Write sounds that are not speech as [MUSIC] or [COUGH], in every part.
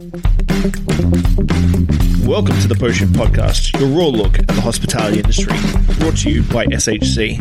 Welcome to the Post Shift Podcast, your raw look at the hospitality industry, brought to you by SHC.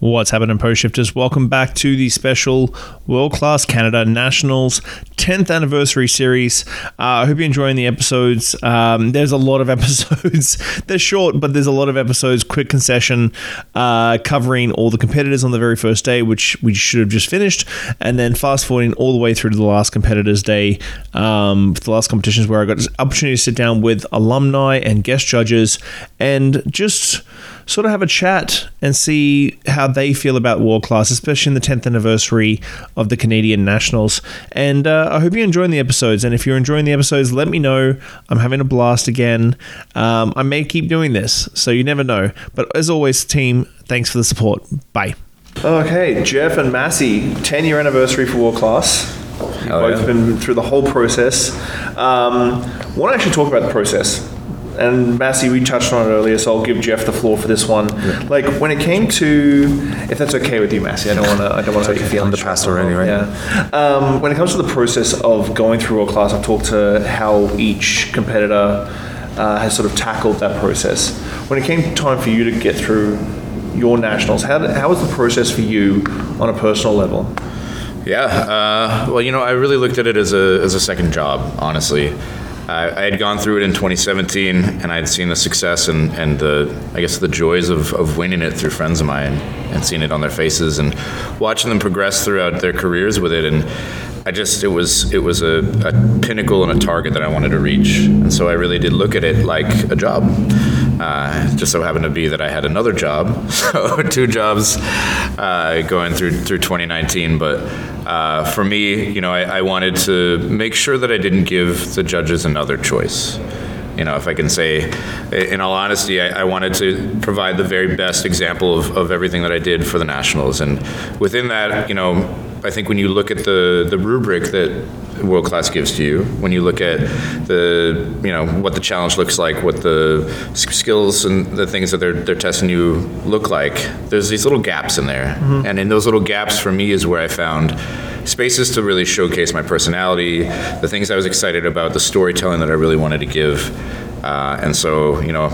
What's happening, Post Shifters? Welcome back to the special World Class Canada Nationals 10th anniversary series. Uh, I hope you're enjoying the episodes. Um, there's a lot of [LAUGHS] episodes. They're short, but there's a lot of episodes. Quick concession uh, covering all the competitors on the very first day, which we should have just finished, and then fast forwarding all the way through to the last competitors day, um, the last competitions where I got opportunity to sit down with alumni and guest judges and just sort of have a chat and see how they feel about world class, especially in the 10th anniversary of the Canadian Nationals. And uh, I hope you're enjoying the episodes. And if you're enjoying the episodes, let me know. I'm having a blast again. Um, I may keep doing this, so you never know. But as always, team, thanks for the support. Bye. Okay, Jeff and Massi, 10 year anniversary for World Class. You've both yeah. been through the whole process. Um, want to actually talk about the process? And Massi, we touched on it earlier, so I'll give Jeff the floor for this one. Like when it came to, if that's okay with you, Massi, I don't want to, I don't want to hurt your feelings. the past already, right? Yeah. Um, when it comes to the process of going through a Class, I've talked to how each competitor uh, has sort of tackled that process. When it came time for you to get through your nationals, how, how was the process for you on a personal level? Yeah. Uh, well, you know, I really looked at it as a as a second job, honestly. I, I had gone through it in 2017, and I had seen the success and and the I guess the joys of, of winning it through friends of mine and seeing it on their faces and watching them progress throughout their careers with it and. I just it was it was a, a pinnacle and a target that I wanted to reach, and so I really did look at it like a job. Uh, just so happened to be that I had another job, [LAUGHS] so two jobs uh, going through through 2019. But uh, for me, you know, I, I wanted to make sure that I didn't give the judges another choice. You know, if I can say, in all honesty, I, I wanted to provide the very best example of, of everything that I did for the Nationals. And within that, you know, I think when you look at the, the rubric that World Class gives to you, when you look at the, you know, what the challenge looks like, what the skills and the things that they're, they're testing you look like, there's these little gaps in there. And in those little gaps, for me, is where I found spaces to really showcase my personality, the things I was excited about, the storytelling that I really wanted to give. Uh, and so, you know,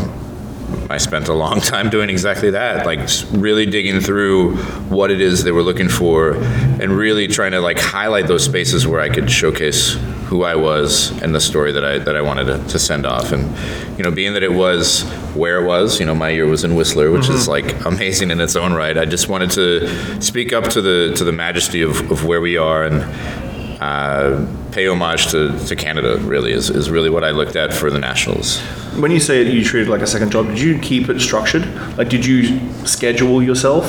I spent a long [LAUGHS] time doing exactly that, like really digging through what it is they were looking for and really trying to like highlight those spaces where I could showcase who I was and the story that I that I wanted to, to send off. And you know, being that it was where it was, you know, my year was in Whistler, which is like amazing in its own right. I just wanted to speak up to the to the majesty of, of where we are and uh, pay homage to, to Canada really is, is really what I looked at for the Nationals. When you say you treated like a second job, did you keep it structured? Like, did you schedule yourself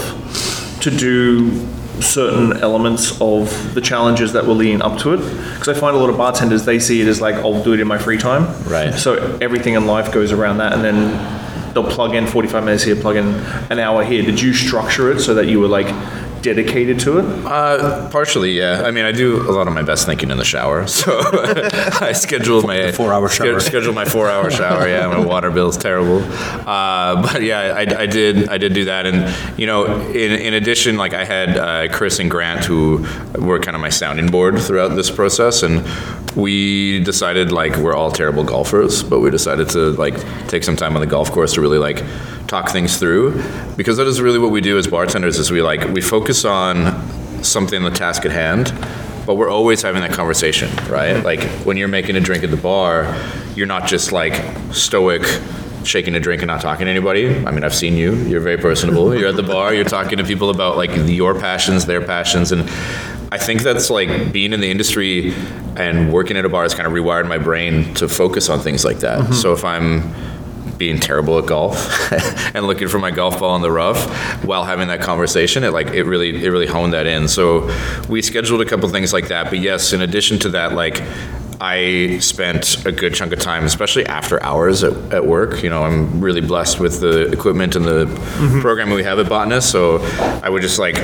to do certain elements of the challenges that were leading up to it? Because I find a lot of bartenders, they see it as like, I'll do it in my free time. Right. So everything in life goes around that, and then they'll plug in 45 minutes here, plug in an hour here. Did you structure it so that you were like dedicated to it? Uh, partially, yeah. I mean, I do a lot of my best thinking in the shower, [LAUGHS] so I scheduled my four-hour shower. Scheduled my four-hour shower. Yeah, my water bill's terrible. Uh, but yeah, I, I did. I did do that, and you know, in, in addition, like I had uh, Chris and Grant who were kind of my sounding board throughout this process, and we decided like we're all terrible golfers, but we decided to like take some time on the golf course to really like talk things through because that is really what we do as bartenders is we like we focus on something the task at hand but we're always having that conversation right? Mm-hmm. Like when you're making a drink at the bar you're not just like stoic shaking a drink and not talking to anybody. I mean i've seen you. You're very personable. You're at the bar you're talking to people about like your passions their passions and I think that's like being in the industry and working at a bar has kind of rewired my brain to focus on things like that. Mm-hmm. So if I'm being terrible at golf [LAUGHS] and looking for my golf ball in the rough while having that conversation, it like it really it really honed that in. So we scheduled a couple things like that. But yes, in addition to that, like I spent a good chunk of time, especially after hours at, at work. You know, I'm really blessed with the equipment and the mm-hmm. program we have at Botanist. So I would just like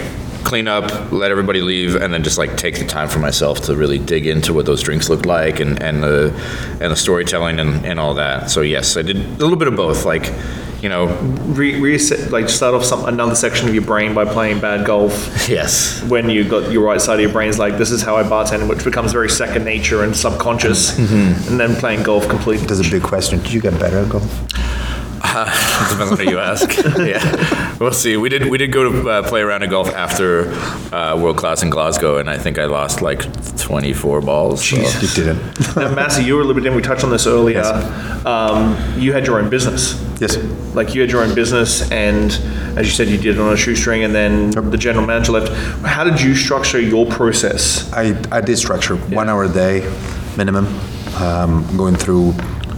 clean up, let everybody leave, and then just like take the time for myself to really dig into what those drinks look like and, and the and the storytelling and, and all that. So yes, I did a little bit of both. Like, you know, Re- reset, like start off some another section of your brain by playing bad golf. yes, When you got your right side of your brain's like, this is how I bartend, which becomes very second nature and subconscious, mm-hmm. and then playing golf completely. There's a big question. Did you get better at golf? [LAUGHS] depends on who you ask. [LAUGHS] yeah, we'll see. We did we did go to uh, play around in golf after uh, World Class in Glasgow, and I think I lost like 24 balls. so- You didn't. now, Massi, you were a little bit in. We touched on this earlier. Um, you had your own business. Yes. Like you had your own business, and as you said, you did it on a shoestring, and then the general manager left. How did you structure your process? I, I did structure one hour a day minimum, um, going through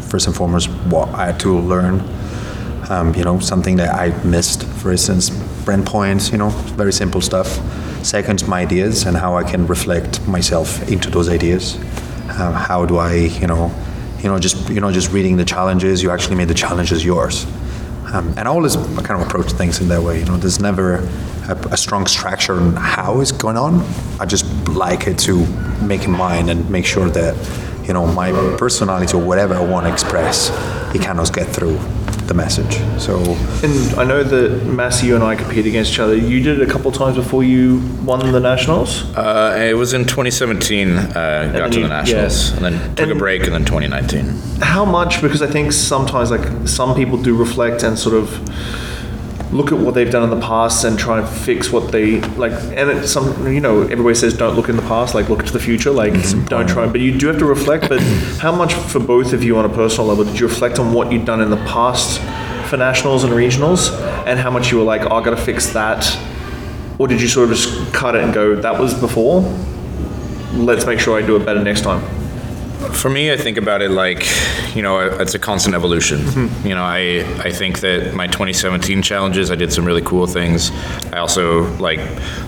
first and foremost what I had to learn. Um, you know, something that I missed, for instance, brand points, you know, very simple stuff. Second, my ideas and how I can reflect myself into those ideas. Um, how do I, you know, you know, just you know, just reading the challenges, you actually made the challenges yours. Um, and I always kind of approach things in that way. You know, there's never a, a strong structure on how it's going on. I just like it to make it mine and make sure that, you know, my personality or whatever I want to express, it cannot get through the message. So And I know that Massi, you and I compete against each other. You did it a couple times before you won the nationals. Uh, it was in 2017. Uh, got to you- the nationals, yeah. and then took a break, and then 2019. How much? Because I think sometimes, like some people do reflect and sort of look at what they've done in the past and try and fix what they like. And it, some, you know, everybody says don't look in the past, like look to the future, like mm-hmm. don't try. But you do have to reflect. But how much for both of you on a personal level did you reflect on what you'd done in the past for nationals and regionals, and how much you were like, oh, I got to fix that, or did you sort of just cut it and go, that was before? Let's make sure I do it better next time. For me, I think about it like, you know, it's a constant evolution. You know, I I think that my 2017 challenges, I did some really cool things. I also like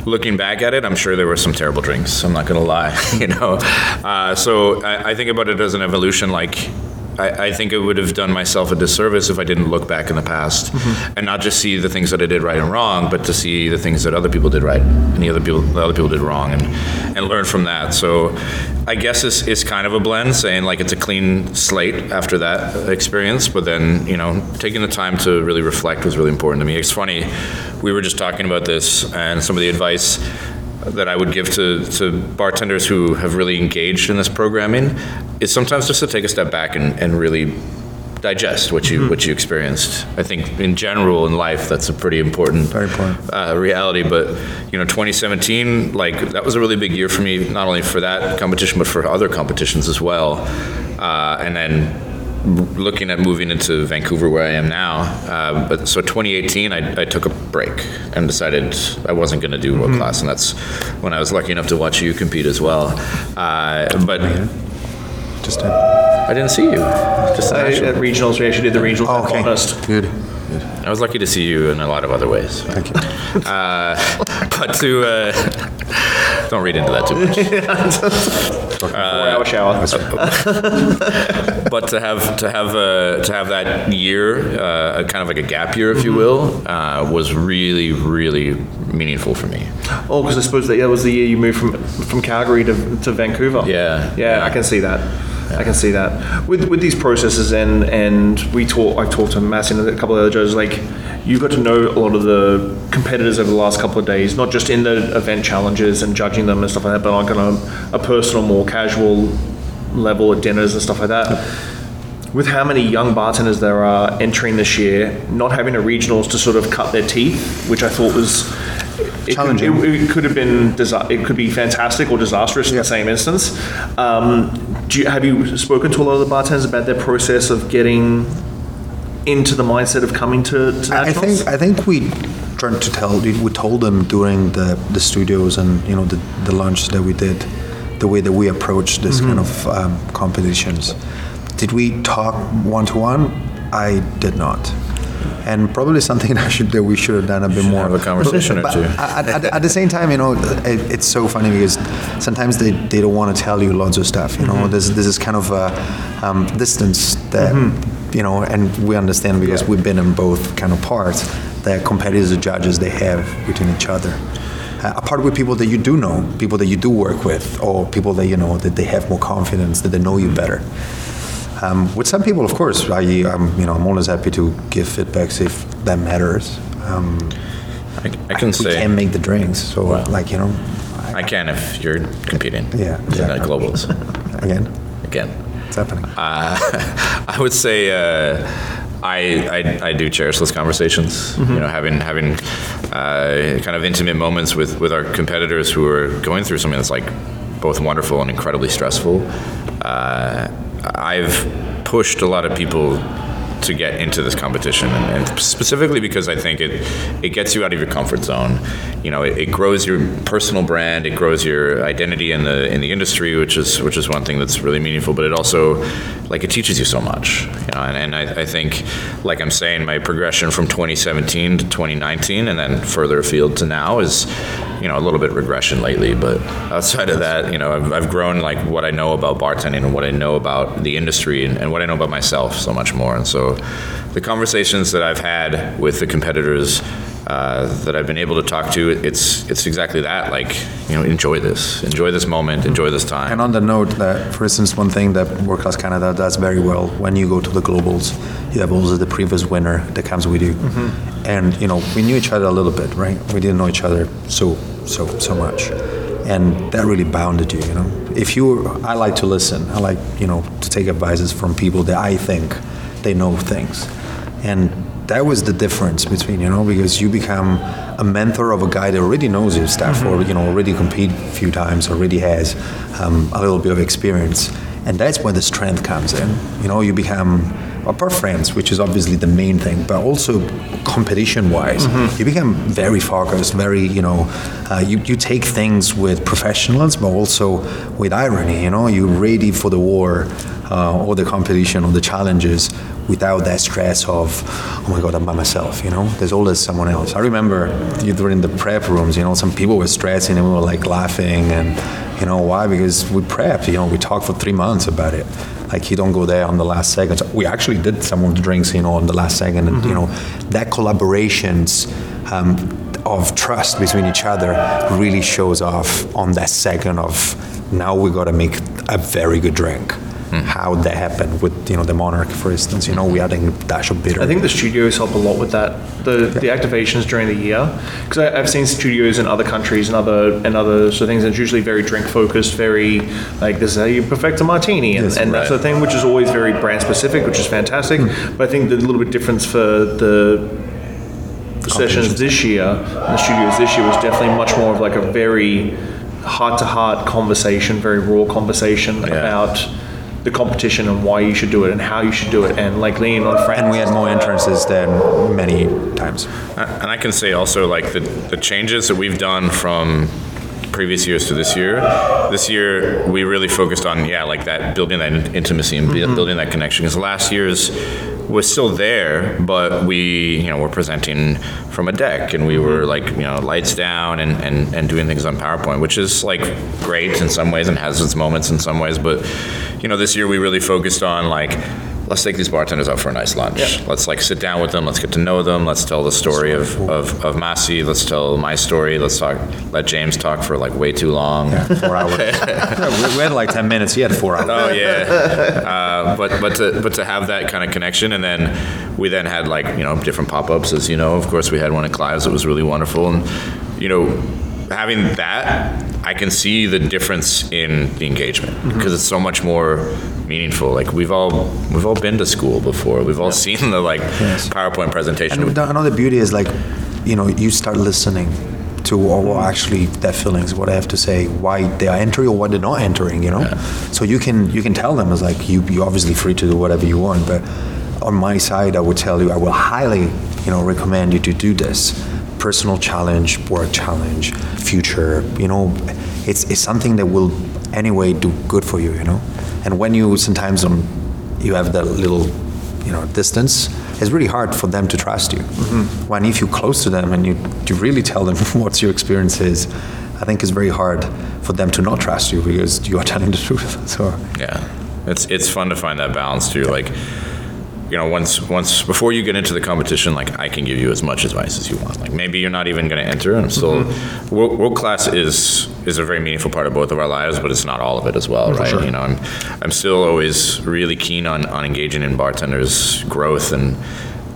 looking back at it. I'm sure there were some terrible drinks. I'm not gonna lie. [LAUGHS] You know, uh, so I, I think about it as an evolution. Like, I, I think it would have done myself a disservice if I didn't look back in the past and not just see the things that I did right and wrong, but to see the things that other people did right and the other people the other people did wrong, and and learn from that. So, I guess it's, it's kind of a blend, saying like it's a clean slate after that experience, but then you know taking the time to really reflect was really important to me. It's funny, we were just talking about this and some of the advice that I would give to, to bartenders who have really engaged in this programming is sometimes just to take a step back and, and really digest what you what you experienced. I think in general in life that's a pretty important Very important. uh, reality. But you know, 2017, like that was a really big year for me, not only for that competition but for other competitions as well. Uh, and then looking at moving into Vancouver where I am now. Uh, but so 2018, I, I took a break and decided I wasn't going to do world class, and that's when I was lucky enough to watch you compete as well. Uh, but just uh, I didn't see you. Just I, actually. at regionals, we actually did the regional oh, okay. contest. Good. I was lucky to see you in a lot of other ways. Thank you. [LAUGHS] Uh, but to uh, [LAUGHS] don't read into that too much. [LAUGHS] Four hour shower. but to have to have uh, to have that year, uh, kind of like a gap year, if you will, uh, was really really meaningful for me. Oh, because I suppose that, that was the year you moved from from Calgary to, to Vancouver. Yeah. yeah, I can see that. I can see that with with these processes and and we talk. I talked to Mass and a couple of other judges. Like you've got to know a lot of the competitors over the last couple of days, not just in the event challenges and judging them and stuff like that, but like on a, a personal, more casual level at dinners and stuff like that. With how many young bartenders there are entering this year, not having a regionals to sort of cut their teeth, which I thought was it Challenging. Could, it, it could have been disa- it could be fantastic or disastrous in the same instance. Um, do you, have you spoken to a lot of the bartenders about their process of getting into the mindset of coming to, to I think I think we tried to tell we told them during the the studios and you know the the lunch that we did, the way that we approach this kind of um, competitions. Did we talk one to one? I did not. And probably something [LAUGHS] that, should, that we should have done a bit more. have a conversation or But two. At, at, at the same time, you know, it, it's so funny because sometimes they, they don't want to tell you lots of stuff. You know, there's this is kind of a um, distance that you know, and we understand because we've been in both kind of parts that competitors and judges they have between each other. uh, apart with people that you do know, people that you do work with, or people that you know that they have more confidence, that they know you better. Um, with some people, of course, I, I'm, you know, I'm always happy to give feedbacks if that matters. Um, I, I can we say can make the drinks, so like you know, I can if you're competing. Yeah, the globals [LAUGHS] again, again. it's happening. [LAUGHS] I would say uh, I, I I do cherish those conversations. You know, having having uh, kind of intimate moments with with our competitors who are going through something that's like both wonderful and incredibly stressful. Uh, I've pushed a lot of people to get into this competition, and, and specifically because I think it it gets you out of your comfort zone. You know, it, it grows your personal brand, it grows your identity in the in the industry, which is which is one thing that's really meaningful. But it also, like, it teaches you so much. You know, and, and I, I think, like I'm saying, my progression from 2017 to 2019, and then further afield to now is, you know, a little bit regression lately. But outside of that, you know, I've, I've grown like what I know about bartending and what I know about the industry and, and what I know about myself so much more. And so, the conversations that I've had with the competitors uh, that I've been able to talk to, it's it's exactly that. Like, you know, enjoy this, enjoy this moment, enjoy this time. And on the note that, for instance, one thing that World Class Canada does very well when you go to the globals, you have also the previous winner that comes with you, and you know we knew each other a little bit, right? We didn't know each other so so so much, and that really bounded you. You know, if you, I like to listen. I like you know to take advices from people that I think they know things, and that was the difference between you know because you become a mentor of a guy that already knows his stuff or you know already compete a few times already has um, a little bit of experience. And that's where the strength comes in. You know you become apart friends which is obviously the main thing but also competition wise you become very focused very you know uh, you, you take things with professionals, but also with irony. You know you're ready for the war uh, or the competition or the challenges without that stress of oh my god i'm by myself you know? There's always someone else. I remember you were in the prep rooms you know some people were stressing and we were like laughing and you know why? Because we prepped you know we talked for three months about it. Like you don't go there on the last second. We actually did some of the drinks you know on the last second and you know that collaborations um, of trust between each other really shows off on that second of now we got to make a very good drink Mm. how that happened with you know the monarch for instance. You know we adding a dash of bitter. I think the studios help a lot with that. The the activations during the year, because I've seen studios in other countries and other and other sort of things. And it's usually very drink focused, very like this is how you perfect a martini and, Yes, and that sort of thing, which is always very brand specific, which is fantastic. Mm. But I think the little bit difference for the the sessions this year, in the studios this year, was definitely much more of like a very heart to heart conversation, very raw conversation about the competition and why you should do it and how you should do it, and like leaning on friends. and we had more entrances than many times And I can say also like the, the changes that we've done from previous years to this year. This year we really focused on yeah like that building that intimacy and bu- mm-hmm. building that connection. Because last year's was still there, but we you know were presenting from a deck and we were mm-hmm. like you know lights down and, and, and doing things on PowerPoint, which is like great in some ways and has its moments in some ways. But you know this year we really focused on like let's take these bartenders out for a nice lunch. Let's like sit down with them. Let's get to know them. Let's tell the story of, of, of Massi. Let's tell my story. Let's talk. Let James talk for like way too long. four hours [LAUGHS] we, had like 10 minutes he had four hours Oh yeah, uh, but but to but to have that kind of connection, and then we then had like you know different pop ups, as you know. Of course, we had one at Clive's that was really wonderful, and you know having that, I can see the difference in the engagement because it's so much more meaningful. Like we've all we've all been to school before. We've all seen the like PowerPoint presentation. And the- another beauty is like, you know, you start listening to what, what actually their feelings, what I have to say, why they are entering or why they're not entering. You know, so you can you can tell them as like you you're obviously free to do whatever you want, but on my side, I would tell you I will highly you know recommend you to do this personal challenge, work challenge, future. You know, it's it's something that will anyway do good for you. You know, and when you sometimes um, you have that little you know distance it's really hard for them to trust you when if you're close to them and you, you really tell them [LAUGHS] what your experience is i think it's very hard for them to not trust you because you are [LAUGHS] telling the truth so Yeah, it's it's fun to find that balance too. Like, you know, once once before you get into the competition, like I can give you as much advice as you want. Like maybe you're not even going to enter, and I'm still Mm-hmm. world, world class is is a very meaningful part of both of our lives, but it's not all of it as well, right? You know, I'm I'm still always really keen on on engaging in bartenders' growth and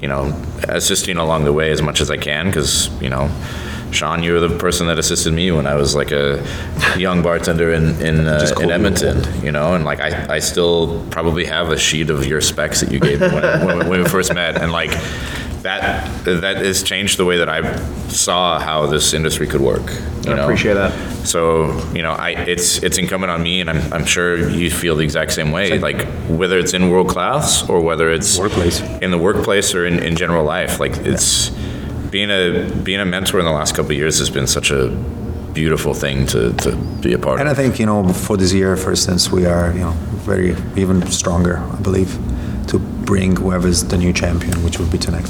you know assisting along the way as much as I can because you know. Shawn, you were the person that assisted me when I was like a young bartender in in, uh, in Edmonton, you know, and like I, I still probably have a sheet of your specs that you gave me when, when, when we first met, and like that that has changed the way that I saw how this industry could work. You I know? appreciate that. So you know, I it's it's incumbent on me, and I'm I'm sure you feel the exact same way. Like whether it's in world class or whether it's Workplace. in the workplace or in, in general life, like it's being a being a mentor in the last couple of years has been such a beautiful thing to, to be a part of. And I think, you know, for this year, for instance, we are, you know, very, even stronger, I believe, to bring whoever's the new champion, which will be tonight.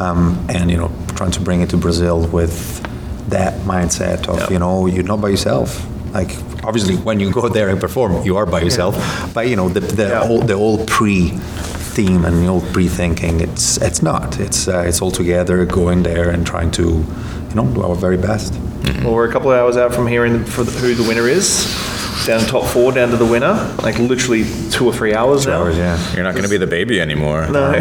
Um, and, you know, trying to bring it to Brazil with that mindset of, Yeah. you know, you're not by yourself. Like, obviously, when you go there and perform, you are by yourself. But, you know, the, the, Yeah. the whole pre theme and the whole pre-thinking, it's, it's not. It's, uh, it's all together going there and trying to, you know, do our very best. Well, we're a couple of hours out from hearing for the, who the winner is. Down to top four, down to the winner. Like literally two or three hours now. Hours, yeah. You're not going to be the baby anymore. No.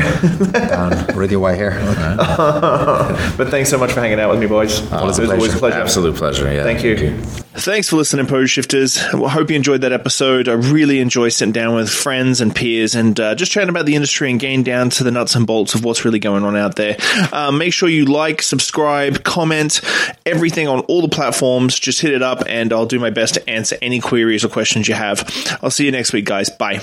Down, radio white hair. [LAUGHS] [LAUGHS] but thanks so much for hanging out with me, boys. Always a it was always a pleasure. pleasure. Absolute pleasure. Yeah. Thank you. Thanks for listening, Post Shifters. I hope you enjoyed that episode. I really enjoy sitting down with friends and peers and uh, just chatting about the industry and getting down to the nuts and bolts of what's really going on out there. Um, make sure you like, subscribe, comment, everything on all the platforms. Just hit it up and I'll do my best to answer any queries or questions you have. I'll see you next week, guys. Bye.